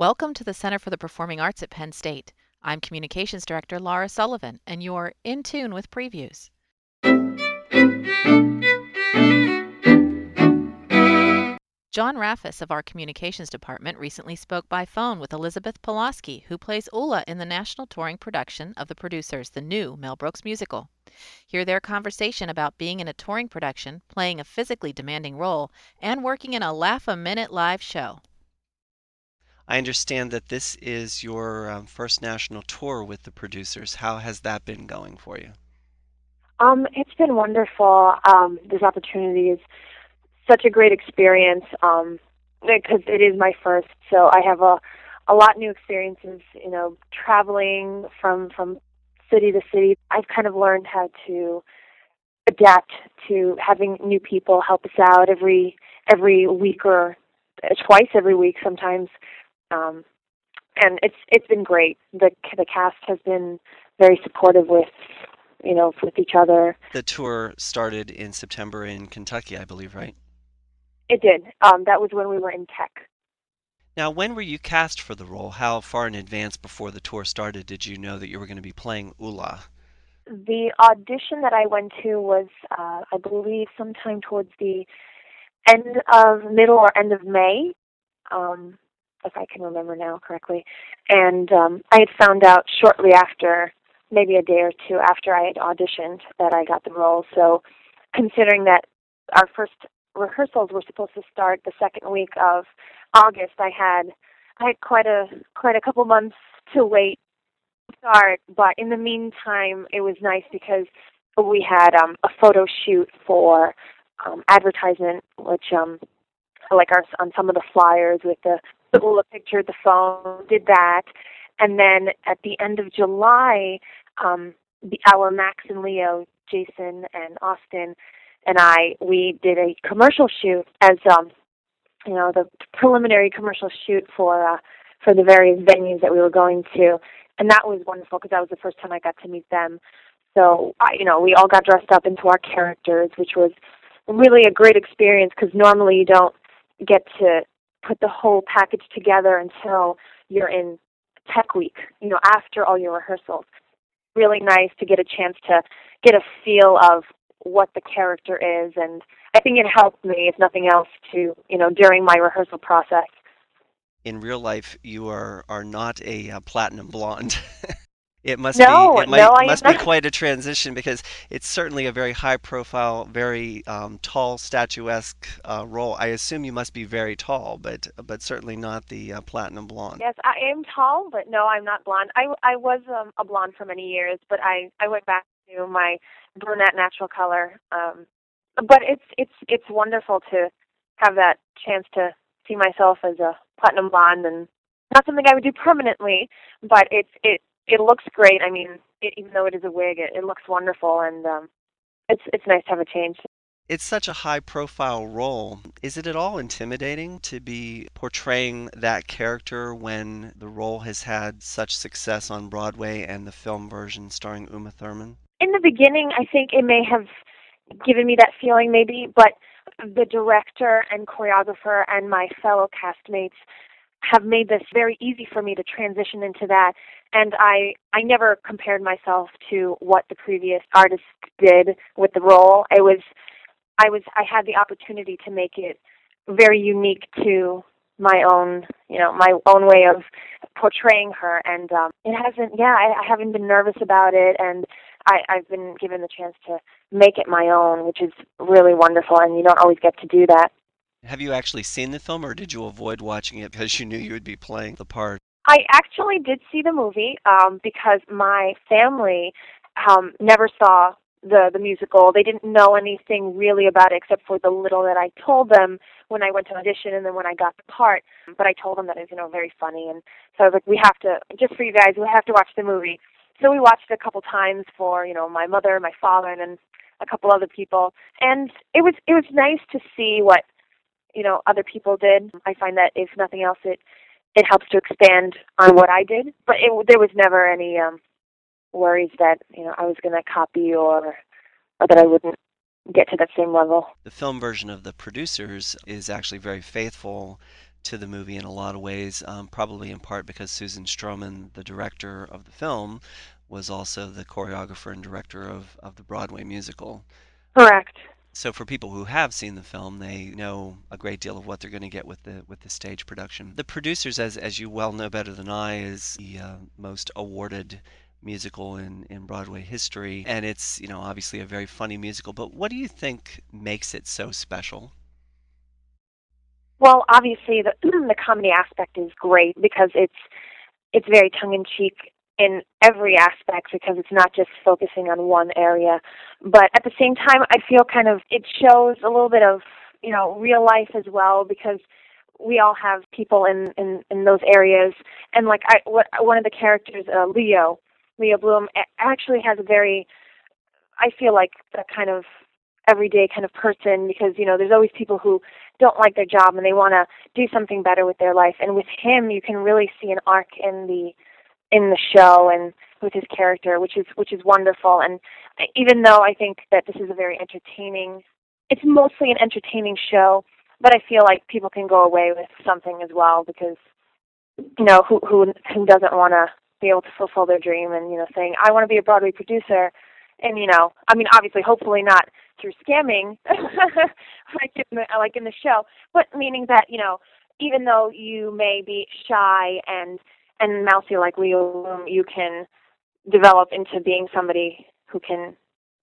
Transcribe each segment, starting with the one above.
Welcome to the Center for the Performing Arts at Penn State. I'm Communications Director Laura Sullivan, and you're in tune with PreViews. John Raffis of our Communications Department recently spoke by phone with Elizabeth Pawlowski, who plays Ulla in the national touring production of the producers, the new Mel Brooks musical. Hear their conversation about being in a touring production, playing a physically demanding role, and working in a laugh a minute live show. I understand that this is your um, first national tour with the producers. How has that been going for you? Um, it's been wonderful. Um, this opportunity is such a great experience um, because it is my first. So I have a a lot new experiences. You know, traveling from from city to city. I've kind of learned how to adapt to having new people help us out every every week or twice every week sometimes. Um, and it's it's been great. The the cast has been very supportive with you know with each other. The tour started in September in Kentucky, I believe, right? It did. Um, that was when we were in tech. Now, when were you cast for the role? How far in advance before the tour started did you know that you were going to be playing Ulla? The audition that I went to was, uh, I believe, sometime towards the end of middle or end of May, um, if I can remember now correctly. And um, I had found out shortly after, maybe a day or two after I had auditioned, that I got the role. So, considering that our first rehearsals were supposed to start the second week of August, I had I had quite a quite a couple months to wait to start. But in the meantime, it was nice because we had um, a photo shoot for um, advertisement, which um, like our on some of the flyers with the the Ulla picture, the phone, did that, and then at the end of July, um, the our Max and Leo, Jason and Austin and I we did a commercial shoot as um you know the preliminary commercial shoot for uh for the various venues that we were going to. And that was wonderful because that was the first time I got to meet them. So I you know we all got dressed up into our characters which was really a great experience because normally you don't get to put the whole package together until you're in tech week you know after all your rehearsals really nice to get a chance to get a feel of what the character is and I think it helped me if nothing else to you know during my rehearsal process. In real life, you are are not a uh, platinum blonde. it must no, be it might, no, I must be quite a transition because it's certainly a very high profile, very um, tall, statuesque uh, role. I assume you must be very tall, but but certainly not the uh, platinum blonde. Yes, I am tall, but no, I'm not blonde. I I was um, a blonde for many years, but I I went back to my brunette natural color. Um, but it's it's it's wonderful to have that chance to see myself as a platinum blonde and not something I would do permanently, but it's it it looks great. I mean, it, even though it is a wig, it, it looks wonderful, and um, it's it's nice to have a change. It's such a high profile role. Is it at all intimidating to be portraying that character when the role has had such success on Broadway and the film version starring Uma Thurman? In the beginning, I think it may have given me that feeling, maybe, but the director and choreographer and my fellow castmates have made this very easy for me to transition into that. And i i never compared myself to what the previous artist did with the role. It was i was i had the opportunity to make it very unique to my own you know my own way of portraying her. And um it hasn't yeah i, I haven't been nervous about it. And i i've been given the chance to make it my own which is really wonderful. And you don't always get to do that Have you actually seen the film, or did you avoid watching it because you knew you would be playing the part? I actually did see the movie um, because my family um, never saw the the musical. They didn't know anything really about it except for the little that I told them when I went to audition and then when I got the part. But I told them that it was you know very funny, and so I was like, we have to just for you guys, we have to watch the movie. So we watched it a couple times for you know my mother, my father, and then a couple other people, and it was it was nice to see what you know other people did. I find that if nothing else, it it helps to expand on what I did. But it, there was never any um, worries that you know I was going to copy or or that I wouldn't get to that same level. The film version of The Producers is actually very faithful to the movie in a lot of ways, um, probably in part because Susan Stroman, the director of the film, was also the choreographer and director of, of the Broadway musical. Correct. So for people who have seen the film, they know a great deal of what they're going to get with the with the stage production. The producers, as as you well know better than I, is the uh, most awarded musical in, in Broadway history, and it's you know obviously a very funny musical. But what do you think makes it so special? Well, obviously the the comedy aspect is great because it's it's very tongue in cheek in every aspect because it's not just focusing on one area. But at the same time, I feel kind of it shows a little bit of you know real life as well because we all have people in in in those areas and like I what one of the characters uh, Leo Leo Bloom actually has a very I feel like a kind of everyday kind of person because you know there's always people who don't like their job and they want to do something better with their life and with him you can really see an arc in the in the show and with his character, which is which is wonderful. And even though I think that this is a very entertaining, it's mostly an entertaining show, but I feel like people can go away with something as well because you know who who who doesn't want to be able to fulfill their dream and you know saying I want to be a Broadway producer, and you know I mean obviously hopefully not through scamming like in the like in the show, but meaning that you know even though you may be shy and and mousy like Leo you can develop into being somebody who can,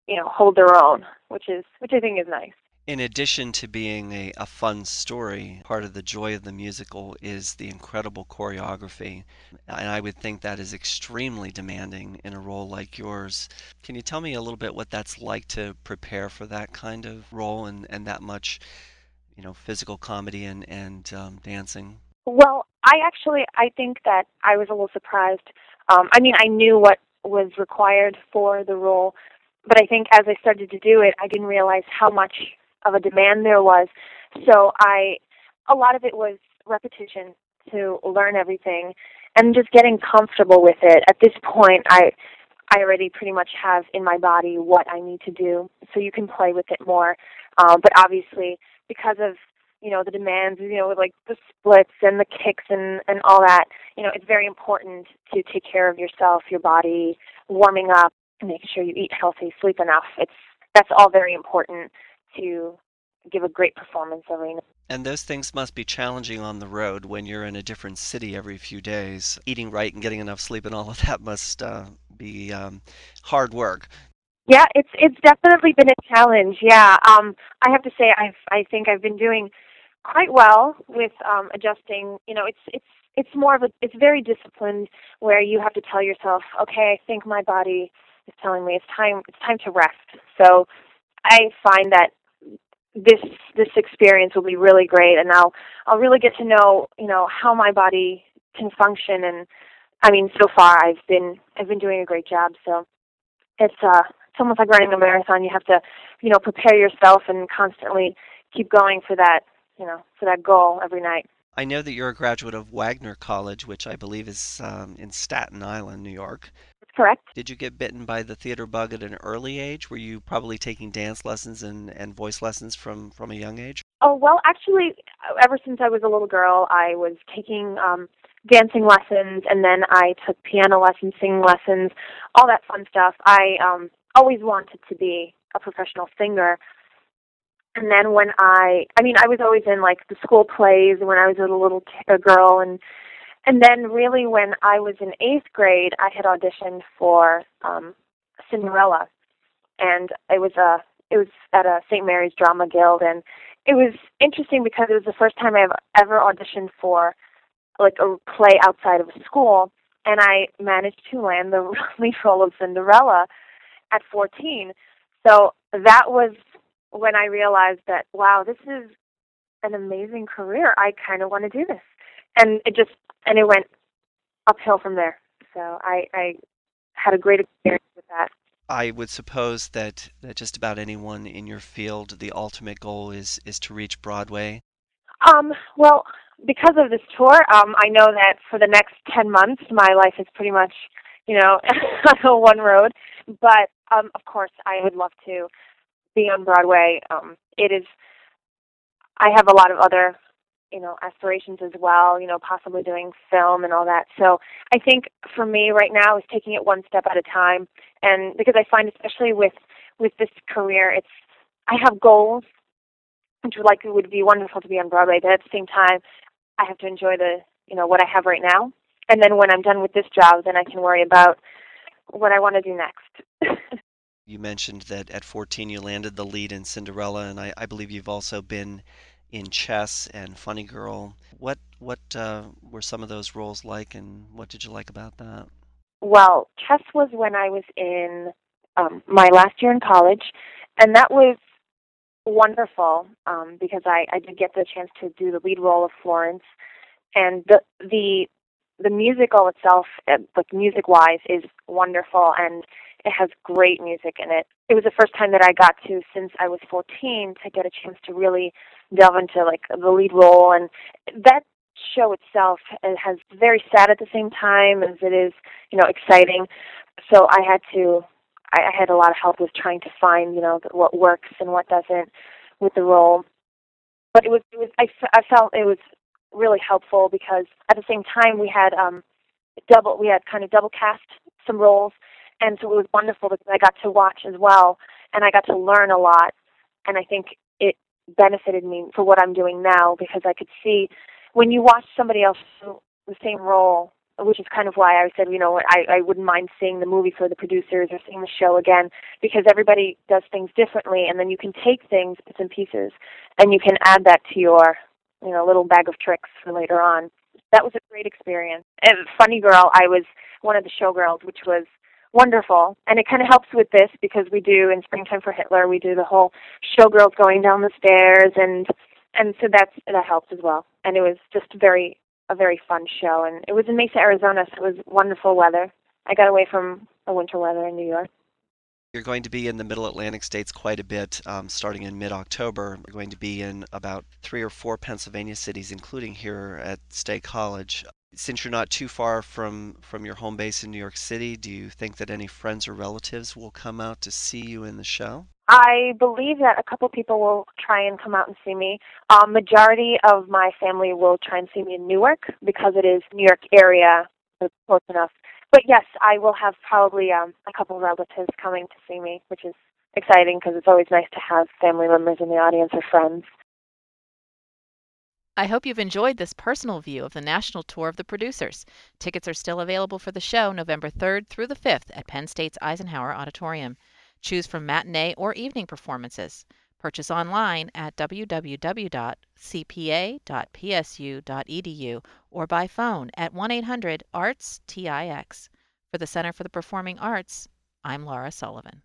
you know, hold their own, which is which I think is nice. In addition to being a, a fun story, part of the joy of the musical is the incredible choreography. And I would think that is extremely demanding in a role like yours. Can you tell me a little bit what that's like to prepare for that kind of role and, and that much, you know, physical comedy and, and um, dancing? Well, I actually I think that I was a little surprised. Um, I mean, I knew what was required for the role, but I think as I started to do it, I didn't realize how much of a demand there was. So I, a lot of it was repetition to learn everything, and just getting comfortable with it. At this point, I, I already pretty much have in my body what I need to do, so you can play with it more. Uh, but obviously, because of you know the demands you know like the splits and the kicks and and all that you know it's very important to take care of yourself your body warming up making sure you eat healthy sleep enough. It's that's all very important to give a great performance every night and those things must be challenging on the road when you're in a different city every few days. Eating right and getting enough sleep and all of that must uh, be um, hard work. Yeah, it's it's definitely been a challenge. Yeah, um, I have to say I've I think I've been doing quite well with um, adjusting. You know, it's it's it's more of a it's very disciplined where you have to tell yourself, okay, I think my body is telling me it's time it's time to rest. So I find that this this experience will be really great, and I'll I'll really get to know you know how my body can function. And I mean, so far I've been I've been doing a great job. So it's uh it's almost like running a marathon. You have to you know prepare yourself and constantly keep going for that you know, for that goal every night. I know that you're a graduate of Wagner College, which I believe is um, in Staten Island, New York. That's correct. Did you get bitten by the theater bug at an early age? Were you probably taking dance lessons and, and voice lessons from, from a young age? Oh, well, actually, ever since I was a little girl, I was taking um, dancing lessons, and then I took piano lessons, singing lessons, all that fun stuff. I um, always wanted to be a professional singer and then when I, I mean, I was always in like the school plays when I was a little t- a girl, and and then really when I was in eighth grade, I had auditioned for um, Cinderella, and it was a it was at a St. Mary's Drama Guild, and it was interesting because it was the first time I've ever auditioned for like a play outside of school, and I managed to land the lead role of Cinderella at 14. So that was when I realized that wow, this is an amazing career. I kind of want to do this, and it just and it went uphill from there. So I, I had a great experience with that. I would suppose that, that just about anyone in your field, the ultimate goal is is to reach Broadway. Um, well, because of this tour, um, I know that for the next ten months, my life is pretty much, you know, on one road. But um, of course, I would love to be on Broadway. Um, it is. I have a lot of other you know aspirations as well. You know, possibly doing film and all that. So I think for me right now is taking it one step at a time, and because I find especially with with this career, it's I have goals, which would like it would be wonderful to be on Broadway, but at the same time, I have to enjoy the you know what I have right now, and then when I'm done with this job, then I can worry about what I want to do next. you mentioned that at 14 you landed the lead in Cinderella, and I, I believe you've also been in Chess and Funny Girl. What what uh, were some of those roles like, and what did you like about that? Well, Chess was when I was in um, my last year in college, and that was wonderful um, because I, I did get the chance to do the lead role of Florence, and the the the musical itself, uh, like music wise, is wonderful and it has great music in it. It was the first time that I got to, since I was 14, to get a chance to really delve into like the lead role, and that show itself it has very sad at the same time as it is, you know, exciting. So I had to, I, had a lot of help with trying to find, you know, what works and what doesn't with the role. But it was, it was, I, I felt it was really helpful because at the same time we had um double we had kind of double cast some roles and so it was wonderful because I got to watch as well and I got to learn a lot and I think it benefited me for what I'm doing now because I could see when you watch somebody else the same role which is kind of why I said, you know, I, I wouldn't mind seeing the movie for the producers or seeing the show again because everybody does things differently and then you can take things, bits and pieces, and you can add that to your you know, little bag of tricks for later on. That was a great experience. And Funny Girl, I was one of the showgirls, which was wonderful. And it kind of helps with this because we do in Springtime for Hitler, we do the whole showgirls going down the stairs, and and so that's that helps as well. And it was just very a very fun show, and it was in Mesa, Arizona, so it was wonderful weather. I got away from the winter weather in New York. You're going to be in the Middle Atlantic states quite a bit, um, starting in mid-October. You're going to be in about three or four Pennsylvania cities, including here at State College. Since you're not too far from from your home base in New York City, do you think that any friends or relatives will come out to see you in the show? I believe that a couple people will try and come out and see me. Um, majority of my family will try and see me in Newark because it is New York area, close enough but yes, I will have probably um, a couple relatives coming to see me, which is exciting because it's always nice to have family members in the audience or friends. I hope you've enjoyed this personal view of the national tour of the producers. Tickets are still available for the show November 3rd through the 5th at Penn State's Eisenhower Auditorium. Choose from matinee or evening performances. Purchase online at www.cpa.psu.edu or by phone at 1 800 ARTS TIX. For the Center for the Performing Arts, I'm Laura Sullivan.